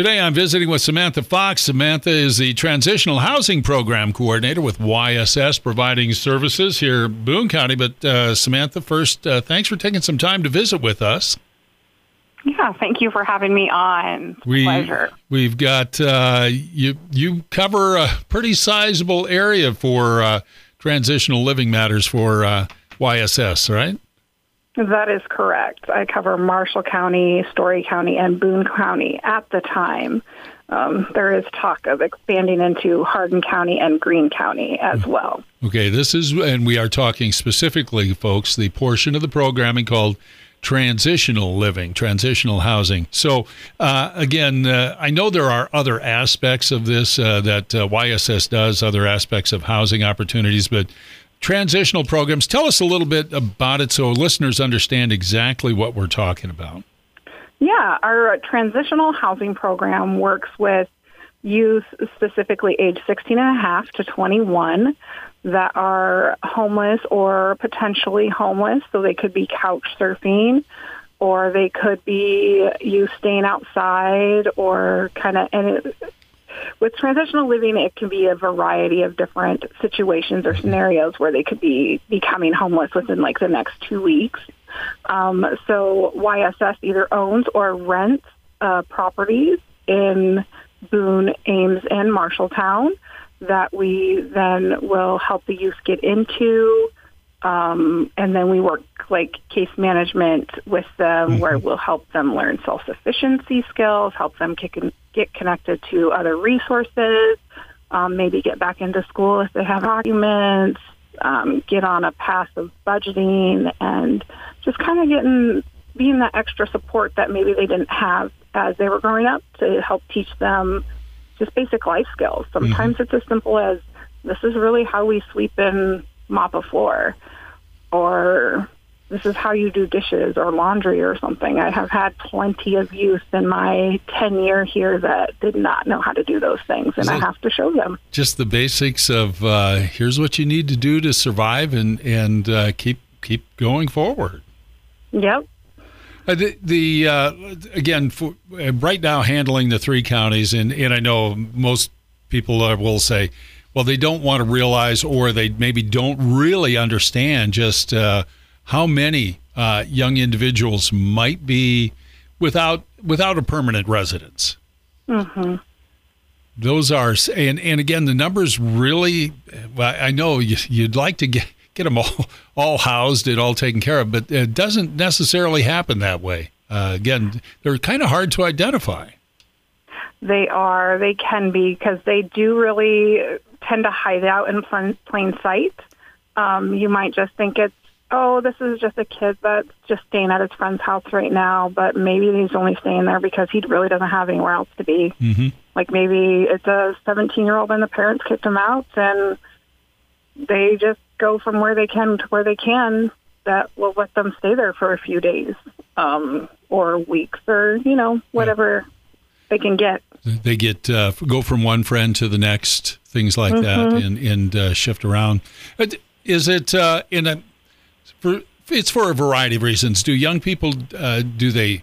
Today I'm visiting with Samantha Fox. Samantha is the Transitional Housing Program Coordinator with YSS, providing services here in Boone County. But uh, Samantha, first, uh, thanks for taking some time to visit with us. Yeah, thank you for having me on. We, Pleasure. We've got uh, you. You cover a pretty sizable area for uh, transitional living matters for uh, YSS, right? That is correct. I cover Marshall County, Story County, and Boone County at the time. Um, there is talk of expanding into Hardin County and Greene County as well. Okay, this is, and we are talking specifically, folks, the portion of the programming called transitional living, transitional housing. So, uh, again, uh, I know there are other aspects of this uh, that uh, YSS does, other aspects of housing opportunities, but transitional programs, tell us a little bit about it so listeners understand exactly what we're talking about. Yeah, our transitional housing program works with youth specifically age 16 and a half to 21 that are homeless or potentially homeless. So they could be couch surfing or they could be you staying outside or kind of, with transitional living, it can be a variety of different situations or scenarios where they could be becoming homeless within like the next two weeks. Um, so YSS either owns or rents uh, properties in Boone, Ames, and Marshalltown that we then will help the youth get into. Um, and then we work like case management with them mm-hmm. where we'll help them learn self-sufficiency skills, help them kick in, get connected to other resources, um, maybe get back into school if they have documents, um, get on a path of budgeting and just kind of getting, being that extra support that maybe they didn't have as they were growing up to help teach them just basic life skills. Sometimes mm-hmm. it's as simple as this is really how we sweep and mop a floor, or this is how you do dishes or laundry or something. I have had plenty of youth in my tenure here that did not know how to do those things, and I have to show them. Just the basics of uh, here's what you need to do to survive and and uh, keep keep going forward. Yep. Uh, the, the uh, again, for, uh, right now handling the three counties, and, and I know most people will say, well, they don't want to realize, or they maybe don't really understand just uh, how many uh, young individuals might be without without a permanent residence. Mm-hmm. Those are, and and again, the numbers really. I know you'd like to get get them all all housed and all taken care of, but it doesn't necessarily happen that way. Uh, again, they're kind of hard to identify. They are. They can be because they do really tend to hide out in plain, plain sight. Um, you might just think it's, oh, this is just a kid that's just staying at his friend's house right now, but maybe he's only staying there because he really doesn't have anywhere else to be. Mm-hmm. Like maybe it's a 17 year old and the parents kicked him out and they just go from where they can to where they can that will let them stay there for a few days um, or weeks or you know whatever yeah. they can get. They get uh, go from one friend to the next, things like mm-hmm. that, and and uh, shift around. Is it uh, in a? For, it's for a variety of reasons. Do young people uh, do they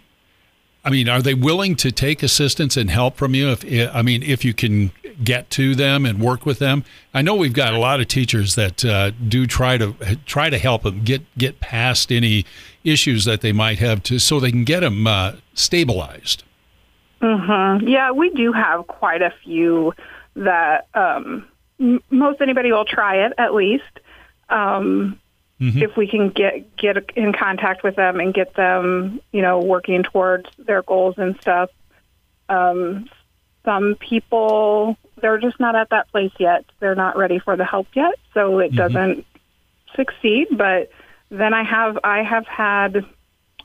I mean, are they willing to take assistance and help from you? If I mean, if you can get to them and work with them, I know we've got a lot of teachers that uh, do try to try to help them get get past any issues that they might have to, so they can get them uh, stabilized. Mm-hmm. Yeah, we do have quite a few that um, most anybody will try it at least. Um, Mm-hmm. If we can get get in contact with them and get them, you know, working towards their goals and stuff. Um, some people they're just not at that place yet. They're not ready for the help yet, so it mm-hmm. doesn't succeed. But then I have I have had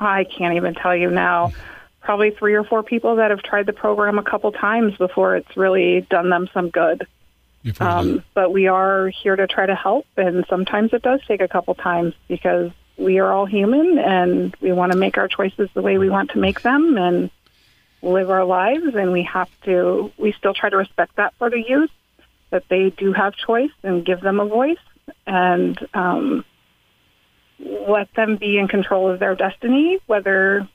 I can't even tell you now probably three or four people that have tried the program a couple times before it's really done them some good. Um, but we are here to try to help, and sometimes it does take a couple times because we are all human and we want to make our choices the way we want to make them and live our lives, and we have to. We still try to respect that for the youth that they do have choice and give them a voice and um, let them be in control of their destiny, whether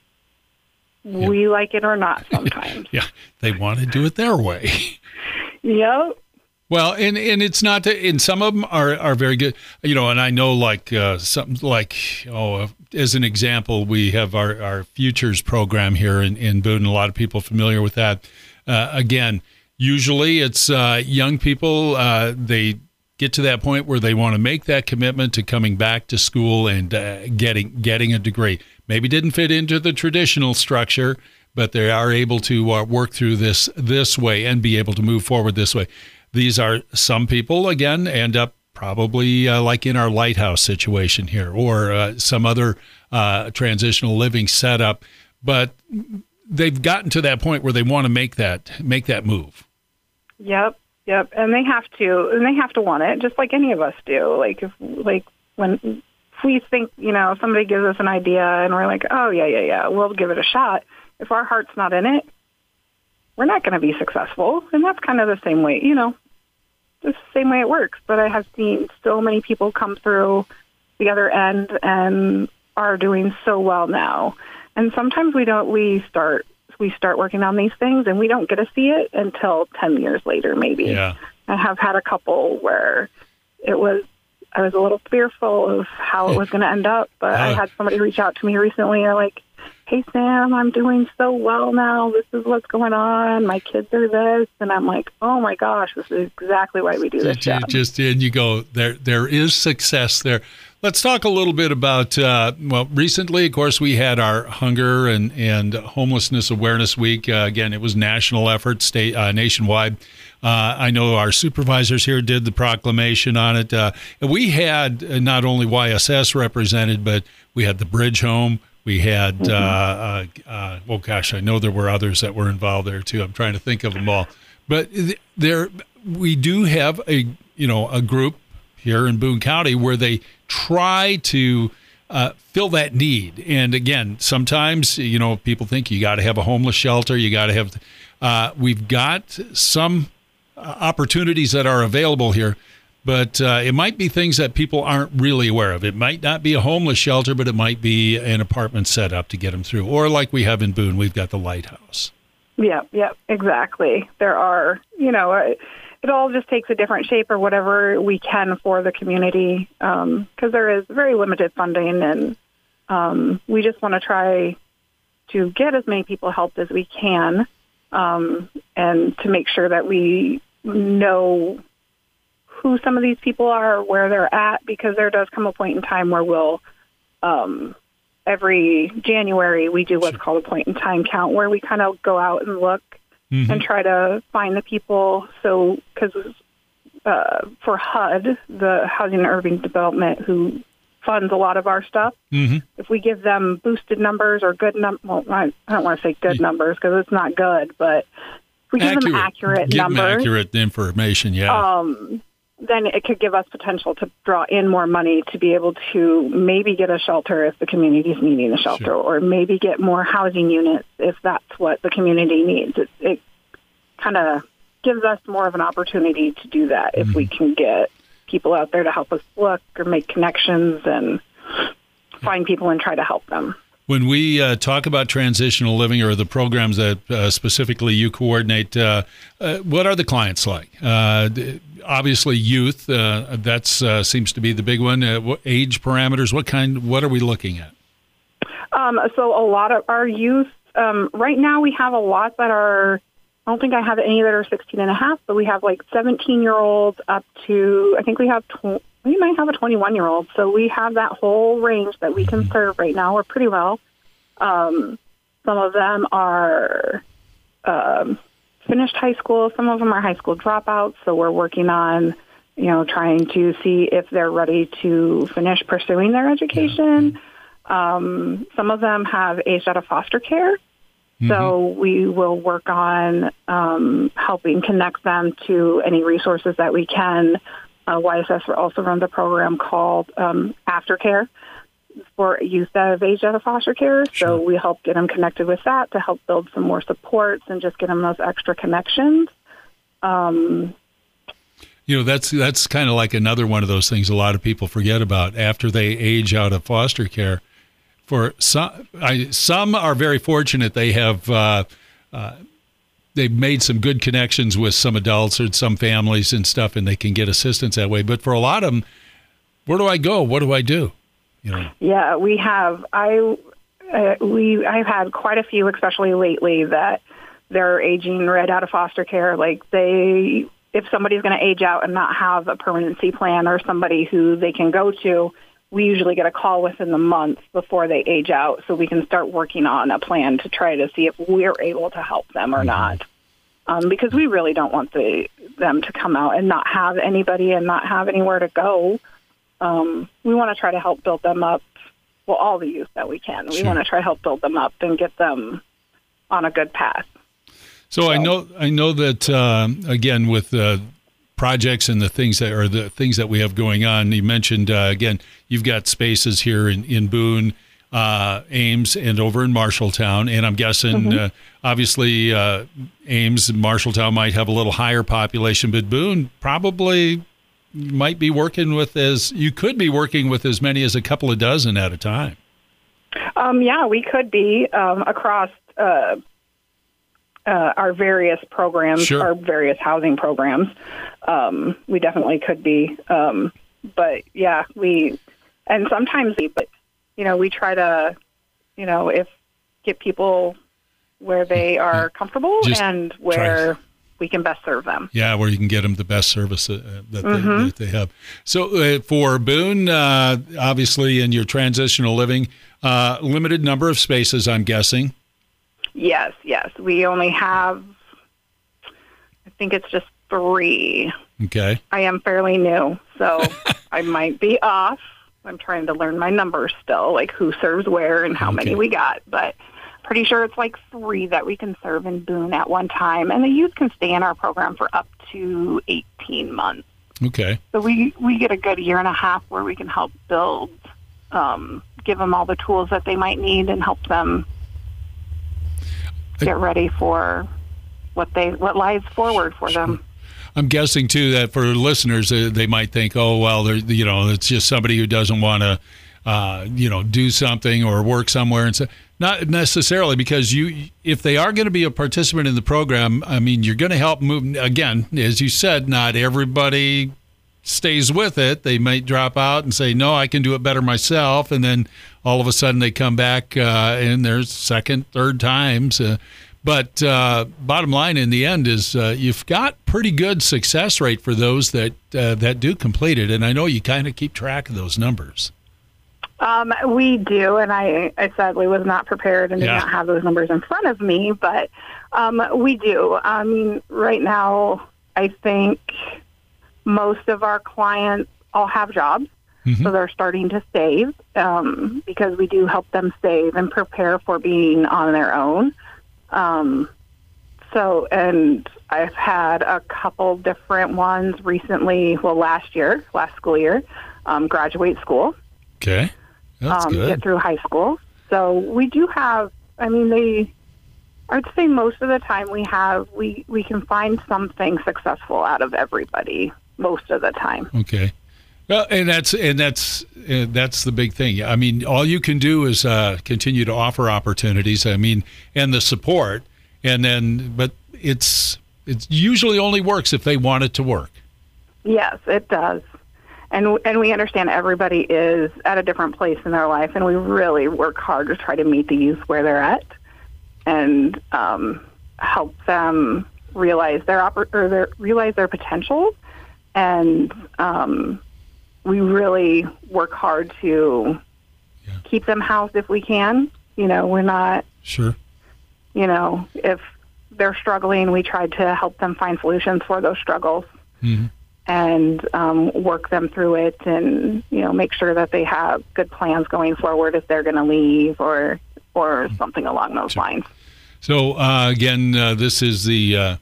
we like it or not sometimes. yeah, they want to do it their way. yep. Well, and and it's not that, and some of them are are very good, you know. And I know like uh, something like oh, as an example, we have our our futures program here in in Boone. A lot of people familiar with that. Uh, again, usually it's uh, young people. Uh, they get to that point where they want to make that commitment to coming back to school and uh, getting getting a degree. Maybe didn't fit into the traditional structure, but they are able to uh, work through this this way and be able to move forward this way. These are some people again end up probably uh, like in our lighthouse situation here or uh, some other uh, transitional living setup, but they've gotten to that point where they want to make that make that move. Yep, yep, and they have to, and they have to want it, just like any of us do. Like if, like when if we think, you know, somebody gives us an idea and we're like, oh yeah, yeah, yeah, we'll give it a shot. If our heart's not in it, we're not going to be successful. And that's kind of the same way, you know, the same way it works. But I have seen so many people come through the other end and are doing so well now. And sometimes we don't, we start, we start working on these things and we don't get to see it until 10 years later, maybe. Yeah. I have had a couple where it was, I was a little fearful of how it was going to end up, but I Uh. had somebody reach out to me recently. They're like, hey Sam, I'm doing so well now. This is what's going on. My kids are this, and I'm like, oh my gosh, this is exactly why we do this You job. just and you go there. There is success there. Let's talk a little bit about. Uh, well, recently, of course, we had our hunger and and homelessness awareness week. Uh, again, it was national effort, state uh, nationwide. Uh, I know our supervisors here did the proclamation on it. Uh, we had uh, not only YSS represented, but we had the Bridge Home. We had, uh, uh, uh, oh gosh, I know there were others that were involved there too. I'm trying to think of them all, but there we do have a you know a group here in Boone County where they try to uh, fill that need. And again, sometimes you know people think you got to have a homeless shelter, you got to have. Uh, we've got some uh, opportunities that are available here, but uh, it might be things that people aren't really aware of. It might not be a homeless shelter, but it might be an apartment set up to get them through, or like we have in Boone, we've got the lighthouse. Yeah, yeah, exactly. There are, you know, uh, it all just takes a different shape or whatever we can for the community because there is very limited funding, and um, we just want to try to get as many people helped as we can, um, and to make sure that we know who some of these people are, where they're at, because there does come a point in time where we'll um, every January we do what's called a point in time count where we kind of go out and look Mhm. and try to find the people. So, because uh, for HUD, the Housing and Urban Development, who funds a lot of our stuff, Mhm. if we give them boosted numbers or good num well, I don't want to say good numbers because it's not good, but we give them accurate Give them numbers, accurate information. Yeah. um, then it could give us potential to draw in more money to be able to maybe get a shelter if the community is needing a shelter, Sure. or maybe get more housing units if that's what the community needs. It, it kind of gives us more of an opportunity to do that if we mm-hmm. can get people out there to help us look or make connections and find people and try to help them. When we uh, talk about transitional living or the programs that uh, specifically you coordinate, uh, uh, what are the clients like? Uh, obviously, youth. Uh, that's uh, seems to be the big one. What age parameters? What kind? What are we looking at? Um, so a lot of our youth, um, right now we have a lot that are, I don't think I have any that are 16 and a half, but we have like 17 year olds up to, I think we have, we might have a 21 year old. So we have that whole range that we can serve right now. We're pretty well. Um, some of them are um, finished high school. Some of them are high school dropouts. So we're working on, you know, trying to see if they're ready to finish pursuing their education. Um, some of them have aged out of foster care. So we will work on um, helping connect them to any resources that we can. Uh, YSS also runs a program called um, Aftercare for youth that have aged out of foster care. Sure. So we help get them connected with that to help build some more supports and just get them those extra connections. Um, You know, that's that's kind of like another one of those things a lot of people forget about. After they age out of foster care, for some, I, some are very fortunate. They have uh, uh, they've made some good connections with some adults or some families and stuff, and they can get assistance that way. But for a lot of them, where do I go? What do I do? You know. Yeah, we have. I uh, we I've had quite a few, especially lately, that they're aging right out of foster care. Like they, if somebody's going to age out and not have a permanency plan or somebody who they can go to we usually get a call within the month before they age out so we can start working on a plan to try to see if we're able to help them or mm-hmm. not. Um, because we really don't want the, them to come out and not have anybody and not have anywhere to go. Um, we want to try to help build them up, well, all the youth that we can. We want to try to help build them up and get them on a good path. So, so. I know I know that uh, again with uh, projects and the things that are the things that we have going on. You mentioned uh, again, you've got spaces here in in Boone, uh, Ames, and over in Marshalltown, and I'm guessing mm-hmm. uh, obviously uh, Ames and Marshalltown might have a little higher population, but Boone probably might be working with as you could be working with as many as a couple of dozen at a time. Um, yeah, we could be um, across uh, uh, our various programs, sure. our various housing programs. Um, we definitely could be, um, but yeah, we and sometimes we, but you know, we try to, you know, if get people where they are comfortable Just and where we can best serve them. Yeah, where you can get them the best service uh, that, mm-hmm. they, that, they, have. So uh, for Boone, uh, obviously in your transitional living, uh, limited number of spaces, I'm guessing. Yes, yes. We only have, I think it's just three. Okay. I am fairly new, so I might be off. I'm trying to learn my numbers still, like who serves where and how okay. many we got. But pretty sure it's like three that we can serve in Boone at one time. And the youth can stay in our program for up to 18 months. Okay. So we, we get a good year and a half where we can help build, um, give them all the tools that they might need and help them get ready for what they what lies forward for them. I'm guessing too that for listeners, uh, they might think, "Oh, well, you know, it's just somebody who doesn't want to, uh, you know, do something or work somewhere." And so, not necessarily because you, if they are going to be a participant in the program, I mean, you're going to help move. Again, as you said, not everybody stays with it, they might drop out and say, "No, I can do it better myself," and then all of a sudden they come back uh, in their second, third times. Uh, but uh, bottom line, in the end, is uh, you've got pretty good success rate for those that uh, that do complete it, and I know you kind of keep track of those numbers. Um, we do, and I, I sadly was not prepared and did yeah. not have those numbers in front of me, but um, we do. I mean, right now, I think most of our clients all have jobs, mm-hmm. so they're starting to save um, because we do help them save and prepare for being on their own. Um, so, and I've had a couple different ones recently. Well, last year, last school year, um, graduate school. Okay, that's um, good. Get through high school. So we do have. I mean, they I'd say most of the time we have we we can find something successful out of everybody most of the time. Okay. Well, and that's and that's uh, that's the big thing. I mean, all you can do is uh, continue to offer opportunities. I mean, and the support, and then but it's it usually only works if they want it to work. Yes, it does. And and we understand everybody is at a different place in their life, and we really work hard to try to meet the youth where they're at, and um, help them realize their oppor- or their realize their potential and um, we really work hard to yeah. keep them housed if we can. You know, we're not sure. You know, if they're struggling, we try to help them find solutions for those struggles. Mm-hmm. And um, work them through it, and you know, make sure that they have good plans going forward if they're going to leave, or or mm-hmm. something along those sure. lines. So uh, again, uh, this is the uh,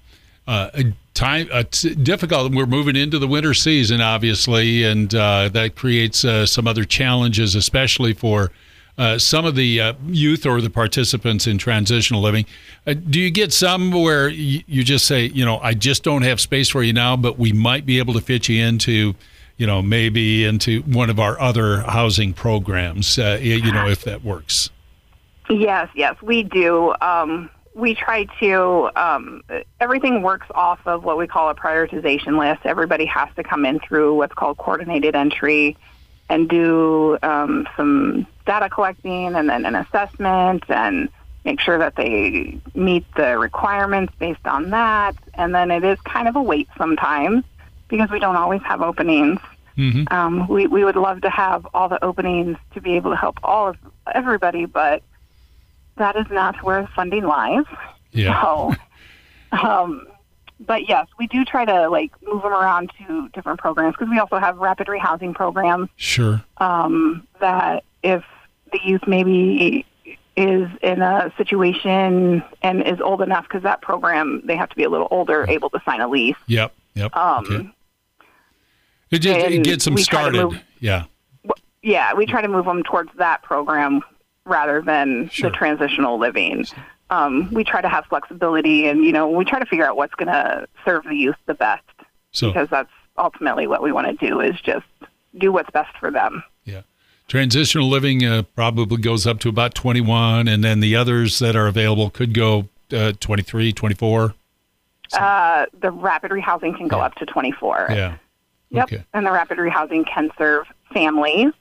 uh time uh, difficult. We're moving into the winter season, obviously, and uh, that creates uh, some other challenges, especially for uh, some of the uh, youth or the participants in transitional living. Do you get some where you, you, just say, you know, I just don't have space for you now, but we might be able to fit you into, you know, maybe into one of our other housing programs, uh, you know, if that works. Yes, yes, we do. Um, we try to, um, everything works off of what we call a prioritization list. Everybody has to come in through what's called coordinated entry and do um, some data collecting and then an assessment and make sure that they meet the requirements based on that. And then it is kind of a wait sometimes because we don't always have openings. Mm-hmm. Um, we, we would love to have all the openings to be able to help all of everybody, but that is not where funding lies. Yeah. So, um, but yes, we do try to like move them around to different programs because we also have rapid rehousing programs. Sure. Um, that if the youth maybe is in a situation and is old enough because that program they have to be a little older, able to sign a lease. Yep. Yep. Um, okay. It just it gets them started. Move, yeah. Yeah, we try to move them towards that program rather than sure. the transitional living. Um, we try to have flexibility, and you know, we try to figure out what's going to serve the youth the best, so, because that's ultimately what we want to do is just do what's best for them. Yeah. Transitional living uh, probably goes up to about 21, and then the others that are available could go uh, 23, 24. So. Uh, the rapid rehousing can go yeah. up to 24. Yeah. Yep. Okay. And the rapid rehousing can serve families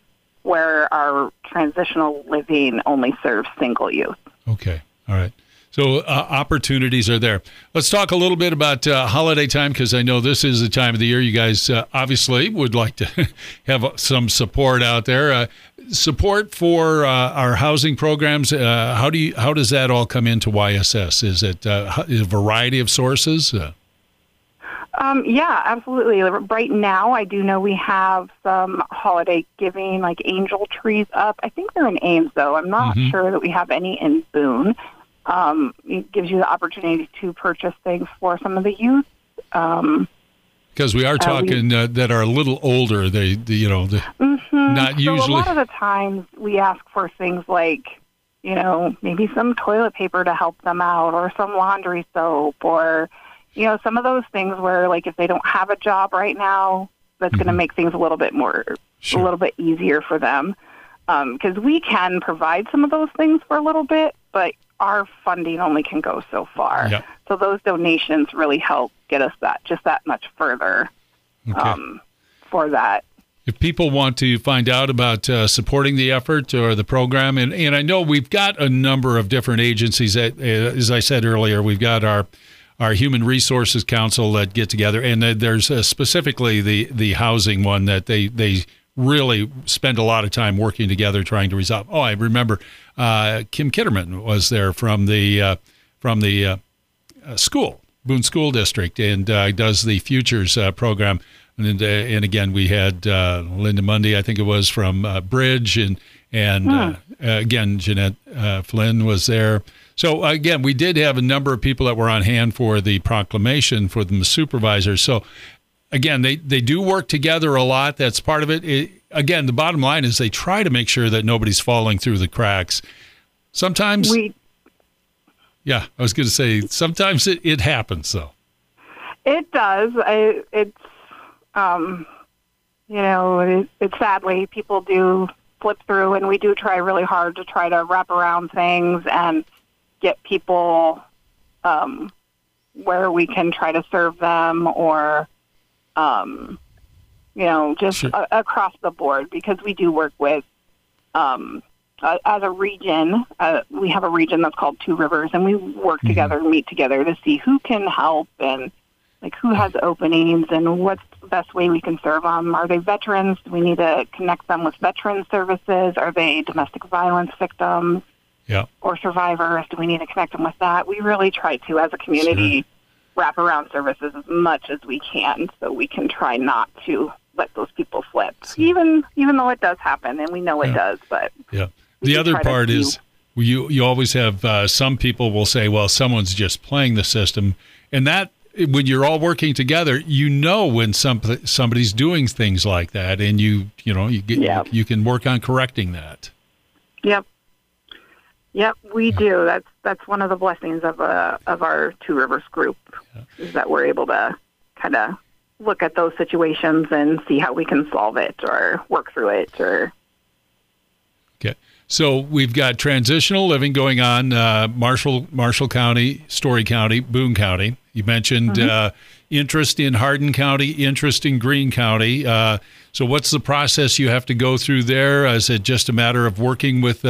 where our transitional living only serves single youth. Okay. All right. So uh, opportunities are there. Let's talk a little bit about uh, holiday time because I know this is the time of the year you guys uh, obviously would like to have some support out there. Uh, support for uh, our housing programs. Uh, how do you how does that all come into YSS? Is it a variety of sources? Um, yeah, absolutely. Right now, I do know we have some holiday giving, like angel trees up. I think they're in Ames, though. I'm not mm-hmm. sure that we have any in Boone. Um, it gives you the opportunity to purchase things for some of the youth. Um, because we are talking uh, we, uh, that are a little older. They, they you know, mm-hmm. not so usually. a lot of the times we ask for things like, you know, maybe some toilet paper to help them out, or some laundry soap, or you know, some of those things where like if they don't have a job right now, that's mm-hmm. going to make things a little bit more, sure. a little bit easier for them. Because um, we can provide some of those things for a little bit, but our funding only can go so far. Yep. So those donations really help get us that just that much further okay. um, for that. If people want to find out about uh, supporting the effort or the program, and, and I know we've got a number of different agencies that, uh, as I said earlier, we've got our our human resources council that get together, and there's uh, specifically the the housing one that they they really spend a lot of time working together trying to resolve. Oh, I remember uh, Kim Kitterman was there from the uh, from the uh, uh, school Boone School District and uh, does the Futures program. And, and again, we had Linda Mundy, I think it was from Bridge, and and again Jeanette Flynn was there. So again, we did have a number of people that were on hand for the proclamation for the supervisors. So again, they they do work together a lot. That's part of it. it. Again, the bottom line is they try to make sure that nobody's falling through the cracks. Sometimes, we, yeah, I was going to say sometimes it, it happens though. It does. I, it's um, you know, it, it sadly people do flip through, and we do try really hard to try to wrap around things and get people um, where we can try to serve them or um, you know just sure. a- across the board because we do work with um, uh, as a region uh, we have a region that's called two rivers and we work mm-hmm. together and meet together to see who can help and like who has openings and what's the best way we can serve them are they veterans do we need to connect them with veteran services are they domestic violence victims yeah. or survivors? Do we need to connect them with that? We really try to, as a community, sure. wrap around services as much as we can, so we can try not to let those people slip. So, even even though it does happen, and we know it does, but yeah. The other part is you you always have uh, some people will say, well, someone's just playing the system, and that when you're all working together, you know when some somebody's doing things like that, and you you know you get you, you can work on correcting that. Yep. Yep, we do. That's that's one of the blessings of uh, of our Two Rivers group yeah. is that we're able to kind of look at those situations and see how we can solve it or work through it or Okay. So we've got transitional living going on, uh, Marshall, Marshall County, Story County, Boone County. You mentioned uh, interest in Hardin County, interest in Greene County. Uh, so what's the process you have to go through there? Is it just a matter of working with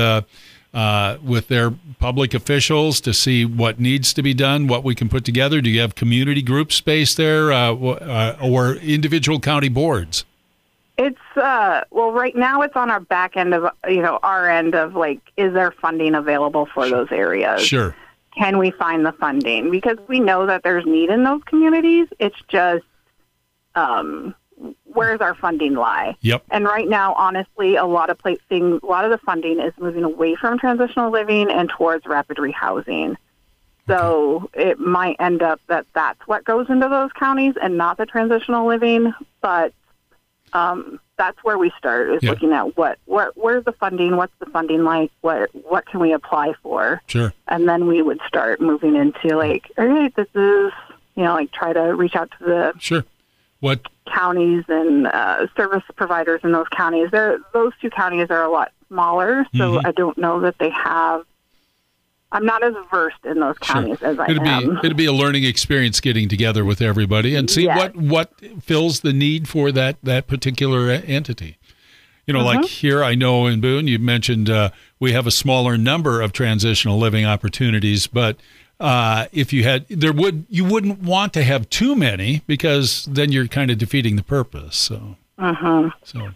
uh, with their public officials to see what needs to be done, what we can put together? Do you have community group space there, uh, uh, or individual county boards? It's uh well right now it's on our back end of you know our end of like is there funding available for those areas? Sure. Can we find the funding? Because we know that there's need in those communities. It's just um where's our funding lie? Yep. And right now, honestly, a lot of pla- thing, a lot of the funding is moving away from transitional living and towards rapid rehousing. So it might end up that that's what goes into those counties and not the transitional living. But um, that's where we start is Yeah. looking at what, where, where's the funding, what's the funding like, what what can we apply for, Sure. and then we would start moving into like, all right, this is you know like try to reach out to the Sure. What counties and uh, service providers in those counties. They're, those two counties are a lot smaller, so Mhm. I don't know that they have. I'm not as versed in those counties as I it'd be it'd be a learning experience getting together with everybody and see Yes. what what fills the need for that that particular entity. You know, Mm-hmm. like here, I know in Boone, you mentioned uh, we have a smaller number of transitional living opportunities, but uh, if you had, there would you wouldn't want to have too many because then you're kind of defeating the purpose. So, Uh-huh. so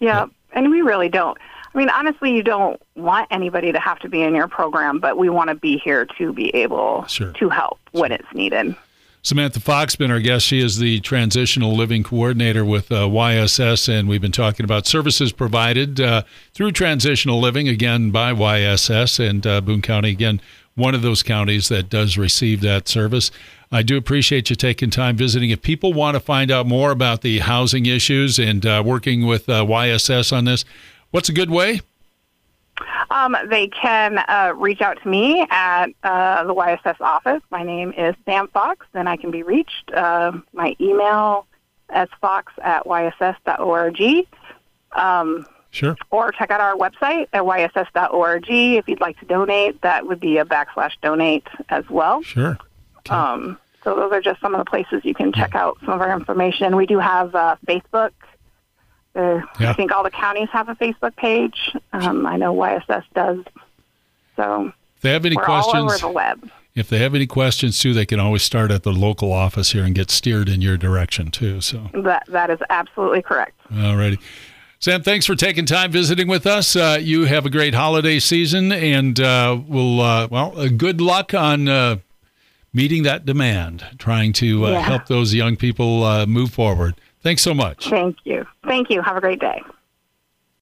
Yeah, and we really don't. I mean, honestly, you don't want anybody to have to be in your program, but we want to be here to be able Sure. to help when it's needed. Samantha Fox been our guest. She is the transitional living coordinator with uh, YSS, and we've been talking about services provided uh, through transitional living again by YSS and uh, Boone County again. One of those counties that does receive that service. I do appreciate you taking time visiting. If people want to find out more about the housing issues and uh, working with uh, YSS on this, what's a good way? Um, they can uh, reach out to me at uh, the YSS office. My name is Sam Fox, and I can be reached. Uh, my email is fox at yss.org. Um, Sure. or check out our website at yss.org. If you'd like to donate, that would be a backslash donate as well. Sure. Okay. Um, so those are just some of the places you can check out some of our information. We do have uh, Facebook. Uh, Yeah. I think all the counties have a Facebook page. Um, I know YSS does. So If they have any we're all over questions, the web. if they have any questions too, they can always start at the local office here and get steered in your direction too. So. That that is absolutely correct. Alrighty. Sam, thanks for taking time visiting with us. Uh, you have a great holiday season, and uh, we'll, uh, well, uh, good luck on uh, meeting that demand, trying to uh, Yeah. help those young people uh, move forward. Thanks so much. Thank you. Thank you. Have a great day.